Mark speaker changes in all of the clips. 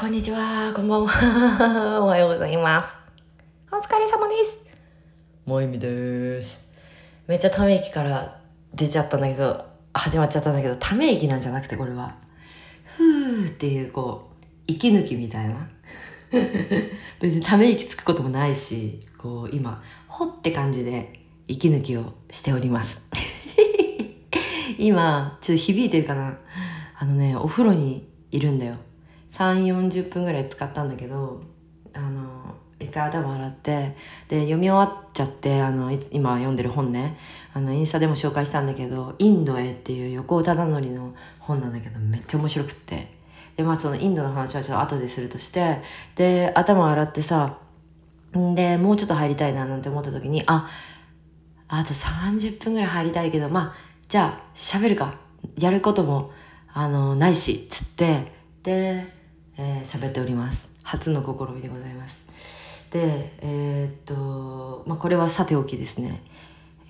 Speaker 1: こんにちは、こんばんは。おはようございます。お疲れ様です。もえみです。めっちゃため息から出ちゃったんだけど、始まっちゃったんだけど、ため息なんじゃなくてこれは、ふーっていうこう、息抜きみたいな。別にため息つくこともないし、こう今、ほって感じで息抜きをしております。今、ちょっと響いてるかな？あのね、お風呂にいるんだよ。3、40分ぐらい使ったんだけど、あの、一回頭洗って、で、読み終わっちゃって、あの、今読んでる本ね、あの、インスタでも紹介したんだけど、インドへっていう横尾忠則の本なんだけど、めっちゃ面白くって。で、まあそのインドの話はちょっと後でするとして、で、頭洗ってさ、で、もうちょっと入りたいななんて思った時に、あ、あと30分ぐらい入りたいけど、まあ、じゃあ喋るか。やることも、あの、ないしっ、つって、で、えー喋っております。初の試みでございます。で、えーっと、まあ、これはさておきですね。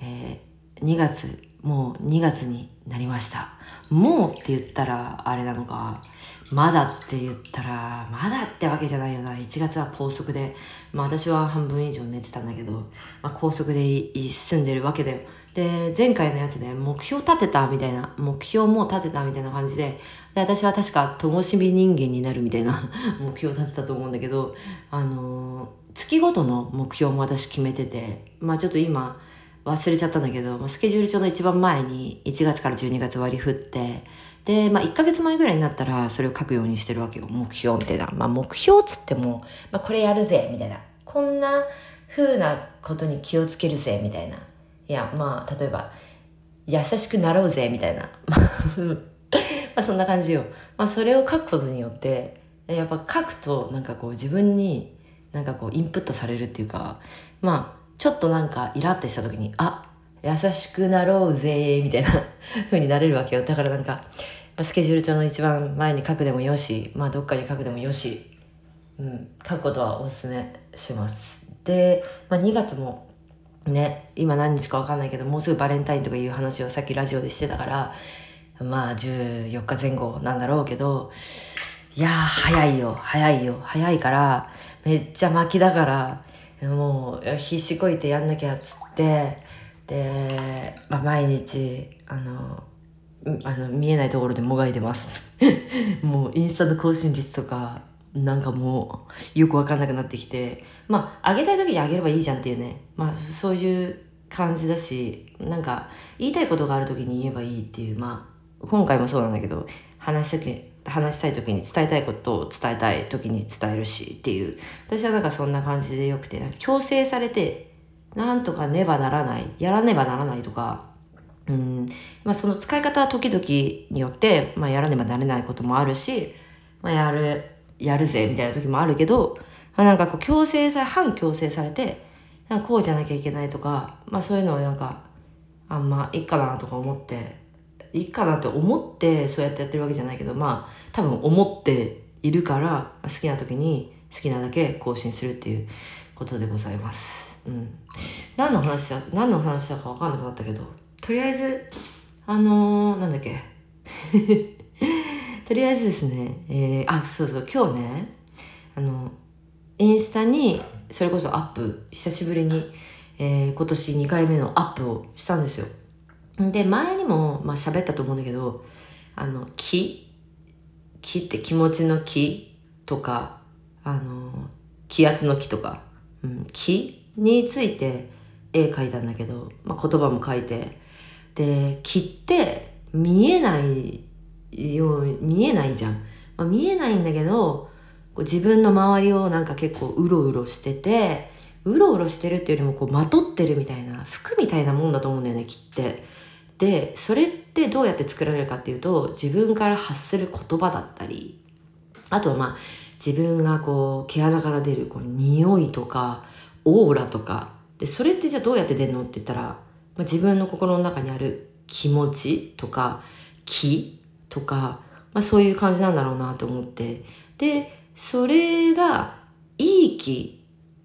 Speaker 1: えー2月、もう2月になりました。もうって言ったらあれなのか、まだって言ったら、まだってわけじゃないよな。1月は高速で、まあ私は半分以上寝てたんだけど、まあ高速でい住んでるわけだよ。で、前回のやつで目標立てたみたいな、目標も立てたみたいな感じで、で、私は確か、灯火人間になるみたいな 目標を立てたと思うんだけど、あのー月ごとの目標も私決めてて、まあちょっと今、忘れちゃったんだけど、まあ、スケジュール帳の一番前に1月から12月割り振って、で、まあ1ヶ月前ぐらいになったらそれを書くようにしてるわけよ。目標みたいな。まあ目標つっても、まあこれやるぜ、みたいな。こんな風なことに気をつけるぜ、みたいな。いや、まあ例えば、優しくなろうぜ、みたいな。まあそんな感じよ。まあそれを書くことによって、やっぱ書くとなんかこう自分になんかこうインプットされるっていうか、まあちょっとなんかイラってした時に、あ、優しくなろうぜ、みたいな 風になれるわけよ。だからなんか、スケジュール帳の一番前に書くでもよし、まあどっかに書くでもよし、うん、書くことはおすすめします。で、まあ2月もね、今何日かわかんないけど、もうすぐバレンタインとかいう話をさっきラジオでしてたから、まあ14日前後なんだろうけど、いや早いよ、早いよ、早いから、めっちゃ巻きだから、もう必死こいてやんなきゃっつって、で、まあ、毎日、あの、あの見えないところでもがいてます。もうインスタの更新率とか、なんかもうよくわかんなくなってきて、まあ、あげたい時にあげればいいじゃんっていうね。まあ、そういう感じだし、なんか、言いたいことがある時に言えばいいっていう、まあ、今回もそうなんだけど、話したき話したい時に伝えたいことを伝えたい時に伝えるしっていう。私はなんかそんな感じでよくて、強制されて、なんとかねばならない、やらねばならないとか、うん、まあその使い方は時々によって、まあやらねばなれないこともあるし、まあやる、やるぜみたいな時もあるけど、まあなんかこう強制され、反強制されて、なんかこうじゃなきゃいけないとか、まあそういうのはなんか、あんまいいかなとか思って、いいかなって思ってそうやってやってるわけじゃないけど、まあ多分思っているから、好きな時に好きなだけ更新するっていうことでございます。うん。何の話だ、何の話だかわかんなくなったけど、とりあえず、あのー、なんだっけ？とりあえずですね、えー、あ、そうそう、今日ね、あの、インスタに、それこそアップ、久しぶりに、えー今年2回目のアップをしたんですよ。で、前にも、まあ喋ったと思うんだけど、あの、気？気って気持ちの気？とか、あの、気圧の気とか、うん、気について絵描いたんだけど、まあ、言葉も書いて、で、気って見えないよう、見えないじゃん。まあ、見えないんだけど、こう自分の周りをなんか結構うろうろしてて、うろうろしてるっていうよりもこうまとってるみたいな、服みたいなもんだと思うんだよね、気って。で、それってどうやって作られるかっていうと、自分から発する言葉だったり、あとはまあ、自分がこう、毛穴から出るこう匂いとか、オーラとか、で、それってじゃあどうやって出るのって言ったら、まあ、自分の心の中にある気持ちとか、気とか、まあそういう感じなんだろうなと思って。で、それが、いい気、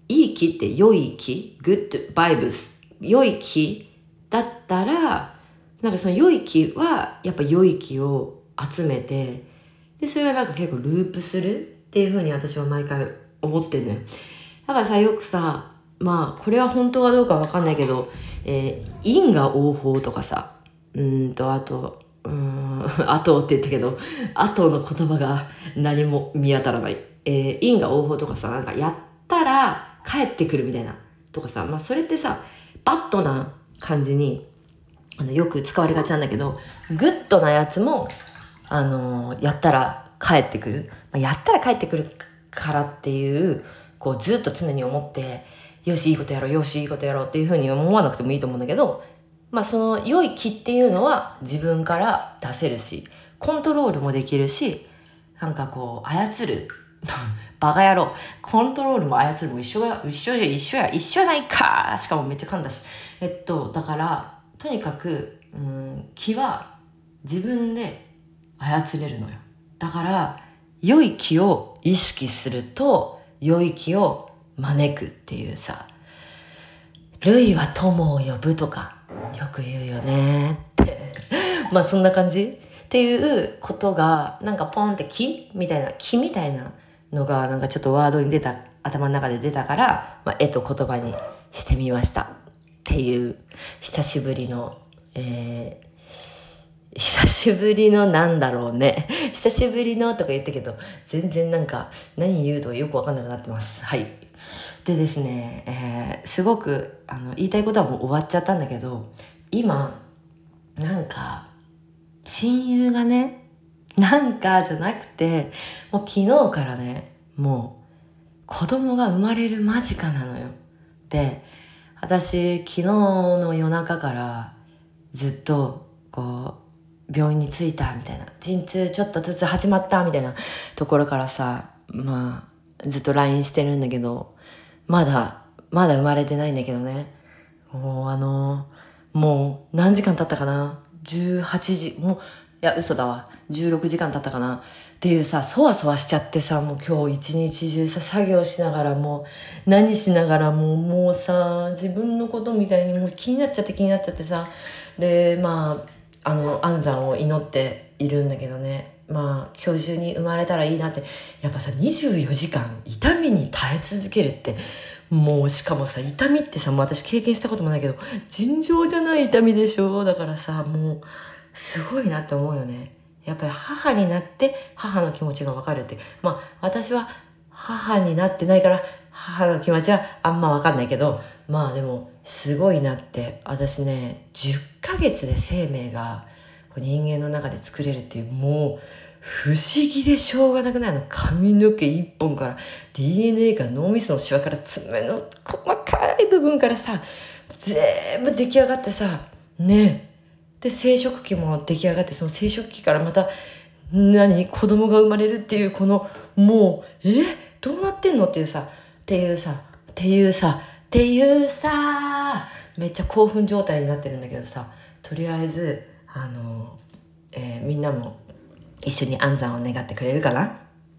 Speaker 1: いい気って良い気 ?good vibes 良い気だったら、なんかその良い気は、やっぱ良い気を集めて、で、それがなんか結構ループするっていうふうに私は毎回思ってんのよ。だからさ、よくさ、まあ、これは本当はどうかわかんないけど、えー、因果応報とかさ、うんと、あと、うん、あとって言ったけど、あとの言葉が何も見当たらない。えー、因果応報とかさ、なんかやったら帰ってくるみたいな。とかさ、まあそれってさ、バットな感じに、あの、よく使われがちなんだけど、グッドなやつも、あのー、やったら返ってくる。まあ、やったら返ってくるからっていう、こうずっと常に思って、よし、いいことやろう、よし、いいことやろうっていうふうに思わなくてもいいと思うんだけど、まあその良い気っていうのは自分から出せるし、コントロールもできるし、なんかこう操る。バカ野郎。コントロールも操るも一緒が、一緒や、一緒や、一緒やないかしかもめっちゃ噛んだし。えっと、だから、とにかく、うん、気は自分で操れるのよ。だから、良い気を意識すると、良い気を招くっていうさ、類は友を呼ぶとか、よく言うよねって。まあそんな感じ？っていうことが、なんかポンって木みたいな、木みたいなのが、なんかちょっとワードに出た、頭の中で出たから、まあ、絵と言葉にしてみました。っていう、久しぶりの、えー、久しぶりのなんだろうね。久しぶりのとか言ったけど、全然なんか何言うとかよくわかんなくなってます。はい。でですね、えー、すごくあの言いたいことはもう終わっちゃったんだけど今なんか親友がねなんかじゃなくてもう昨日からねもう子供が生まれる間近なのよ。で私昨日の夜中からずっとこう病院に着いたみたいな。陣痛ちょっとずつ始まったみたいなところからさまあずっと LINE してるんだけどまだ、まだ生まれてないんだけどね。もうあのー、もう何時間経ったかな ?18 時、もう、いや、嘘だわ。16時間経ったかな？っていうさ、そわそわしちゃってさ、もう今日一日中さ、作業しながらもう、何しながらもう、もうさ、自分のことみたいにもう気になっちゃって気になっちゃってさ、で、まあ、あの、安産を祈っているんだけどね。まあ今日中に生まれたらいいなってやっぱさ24時間痛みに耐え続けるってもうしかもさ痛みってさもう私経験したこともないけど尋常じゃない痛みでしょ？だからさもうすごいなって思うよね。やっぱり母になって母の気持ちがわかるって。まあ私は母になってないから母の気持ちはあんまわかんないけどまあでもすごいなって。私ね10ヶ月で生命が人間の中で作れるっていうもう不思議でしょうがなくない？の髪の毛一本から DNA が脳みそのシワから爪の細かい部分からさ全部出来上がってさね。で生殖器も出来上がってその生殖器からまた何？子供が生まれるっていうこのもうえ？どうなってんの？っていうさっていうさっていうさっていうさめっちゃ興奮状態になってるんだけどさとりあえずあの、えー、みんなも一緒に安産を願ってくれるかな？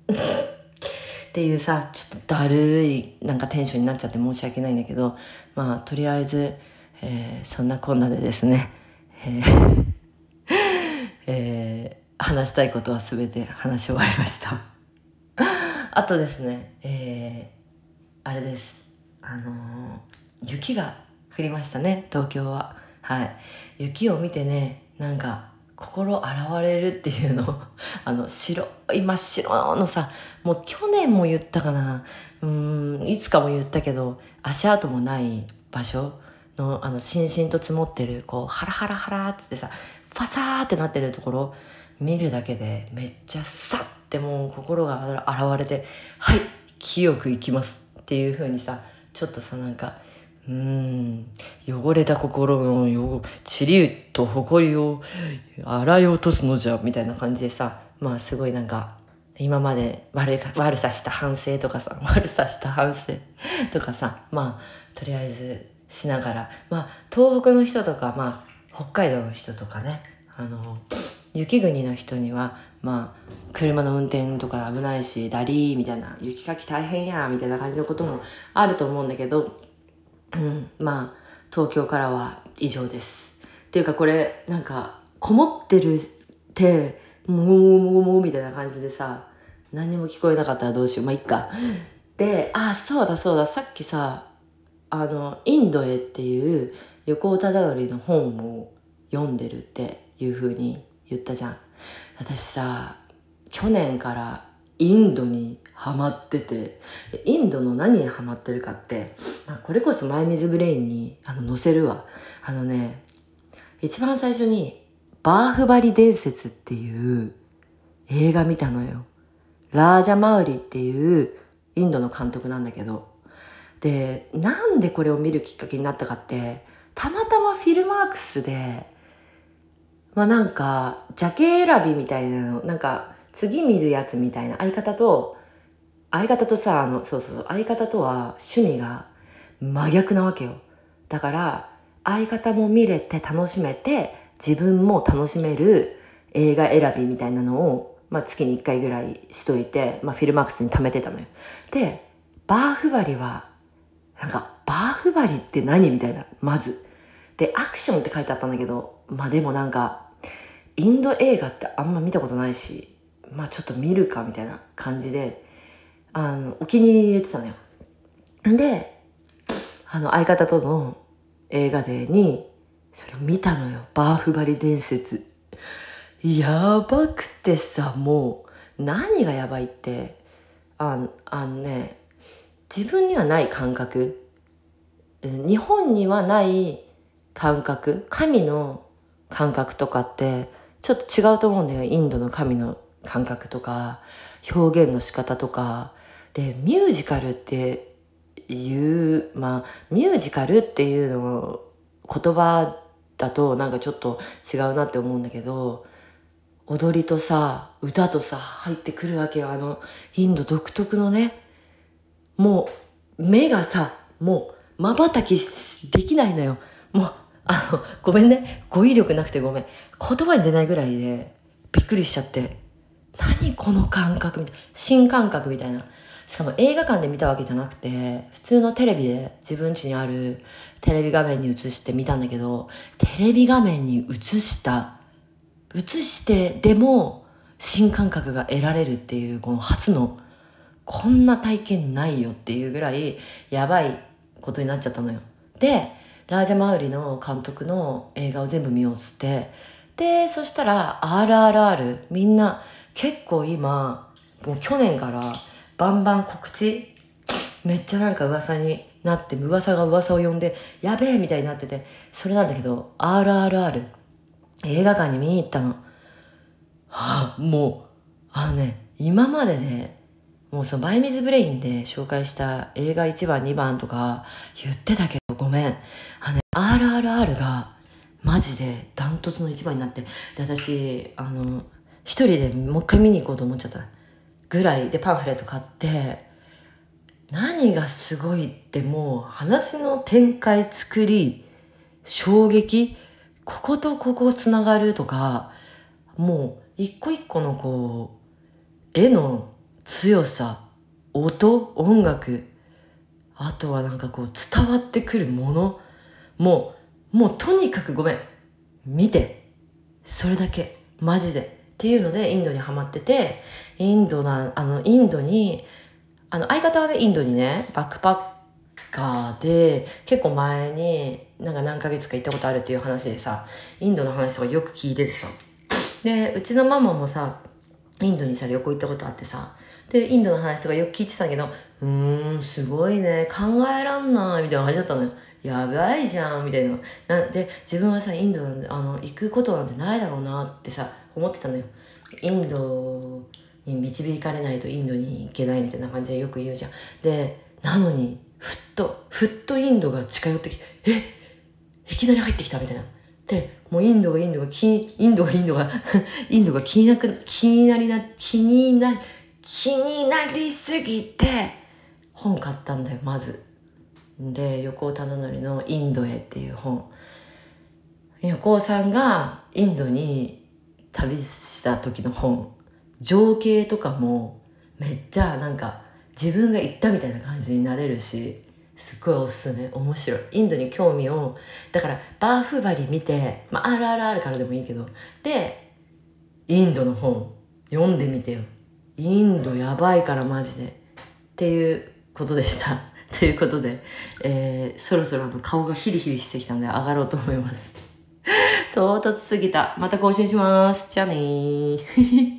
Speaker 1: っていうさちょっとだるいなんかテンションになっちゃって申し訳ないんだけどまあとりあえず、えー、そんなこんなでですね、えー えー、話したいことは全て話し終わりました。あとですねえー、あれです。あのー、雪が降りましたね東京は。はい。雪を見てねなんか心洗われるっていうの。あの白い真っ白のさもう去年も言ったかな。うんいつかも言ったけど足跡もない場所のあのしんしんと積もってるこうハラハラハラっつってさファサーってなってるところ見るだけでめっちゃさってもう心が洗われてはい清くいきますっていう風にさちょっとさなんかうん、汚れた心の汚、塵と埃を洗い落とすのじゃ、みたいな感じでさ、まあすごいなんか、今まで悪いか悪さした反省とかさ、悪さした反省とかさ、まあ、とりあえずしながら、まあ、東北の人とか、まあ、北海道の人とかね、あの、雪国の人には、まあ、車の運転とか危ないし、ダリーみたいな、雪かき大変や、みたいな感じのこともあると思うんだけど、うん、まあ東京からは以上です。っていうかこれなんかこもってるってもうもうもうみたいな感じでさ何にも聞こえなかったらどうしよう。まあいっか。であそうだそうだ。さっきさあのインドへっていう横尾忠則の本を読んでるっていう風に言ったじゃん。私さ去年からインドにハマっててインドの何にハマってるかって、まあ、これこそマイミズブレインにあの載せるわ。あのね一番最初にバーフバリ伝説っていう映画見たのよ。ラージャ・マウリっていうインドの監督なんだけど。でなんでこれを見るきっかけになったかってたまたま Filmarks でまあなんかジャケ選びみたいなのなんか次見るやつみたいな相方と相方とさあのそうそうそう相方とは趣味が真逆なわけよ。だから相方も見れて楽しめて自分も楽しめる映画選びみたいなのを、まあ、月に1回ぐらいしといて、まあ、フィルマークスに貯めてたのよ。でバーフバリはなんかバーフバリって何みたいなまず。でアクションって書いてあったんだけどまあでもなんかインド映画ってあんま見たことないしまあちょっと見るかみたいな感じであのお気に入り入れてたのよ。であの相方との映画デーにそれを見たのよ。バーフバリ伝説。やばくてさもう何がやばいって。ああのね自分にはない感覚。日本にはない感覚。神の感覚とかってちょっと違うと思うんだよ。インドの神の感覚とか表現の仕方とか。でミュージカルっていうまあミュージカルっていうの言葉だとなんかちょっと違うなって思うんだけど踊りとさ歌とさ入ってくるわけよ。あのインド独特のねもう目がさもうまばたきできないのよ。もうあのごめんね。語彙力なくてごめん。言葉に出ないぐらいでびっくりしちゃって。何この感覚みたいな。新感覚みたいな。しかも映画館で見たわけじゃなくて普通のテレビで自分家にあるテレビ画面に映して見たんだけどテレビ画面に映した映してでも新感覚が得られるっていうこの初のこんな体験ないよっていうぐらいやばいことになっちゃったのよ。で、ラージャ・マウリの監督の映画を全部見ようっつって、で、そしたら RRR みんな結構今、もう去年からバンバン告知めっちゃなんか噂になって、噂が噂を呼んで、やべえみたいになってて、それなんだけど、RRR 映画館に見に行ったの。はあ、もう、あのね、今までね、もうそのバイミズブレインで紹介した映画1番2番とか言ってたけどごめん。あの、ね、RRR がマジでダントツの1番になって、で私、あの、一人でもう一回見に行こうと思っちゃったぐらいでパンフレット買って、何がすごいってもう話の展開作り、衝撃、こことここつながるとか、もう一個一個のこう、絵の強さ音音楽あとはなんかこう伝わってくるものもうもうとにかくごめん見てそれだけマジでっていうのでインドにハマっててインドなあのインドにあの相方はねインドにねバックパッカーで結構前になんか何ヶ月か行ったことあるっていう話でさインドの話とかよく聞いててさでうちのママもさインドにさ旅行行ったことあってさで、インドの話とかよく聞いてたけど、うーん、すごいね、考えらんない、みたいな話だったのよ。やばいじゃん、みたいな。なんで、自分はさ、インドなんで、あの、行くことなんてないだろうなってさ、思ってたのよ。インドに導かれないとインドに行けないみたいな感じでよく言うじゃん。で、なのに、ふっと、ふっとインドが近寄ってきて、え？いきなり入ってきたみたいな。で、もうインドがインドが、インドがインドが インドが気になく、気になりな、気にな、気になりすぎて本買ったんだよまずで横尾忠則の「インドへ」っていう本横尾さんがインドに旅した時の本情景とかもめっちゃなんか自分が行ったみたいな感じになれるしすっごいおすすめ。面白い。インドに興味をだからバーフバリ見て、まあ、RRR からでもいいけどでインドの本読んでみてよ。インドやばいからマジで。っていうことでした。ということで、えー、そろそろあの顔がヒリヒリしてきたんで上がろうと思います。唐突すぎた。また更新します。じゃあねー。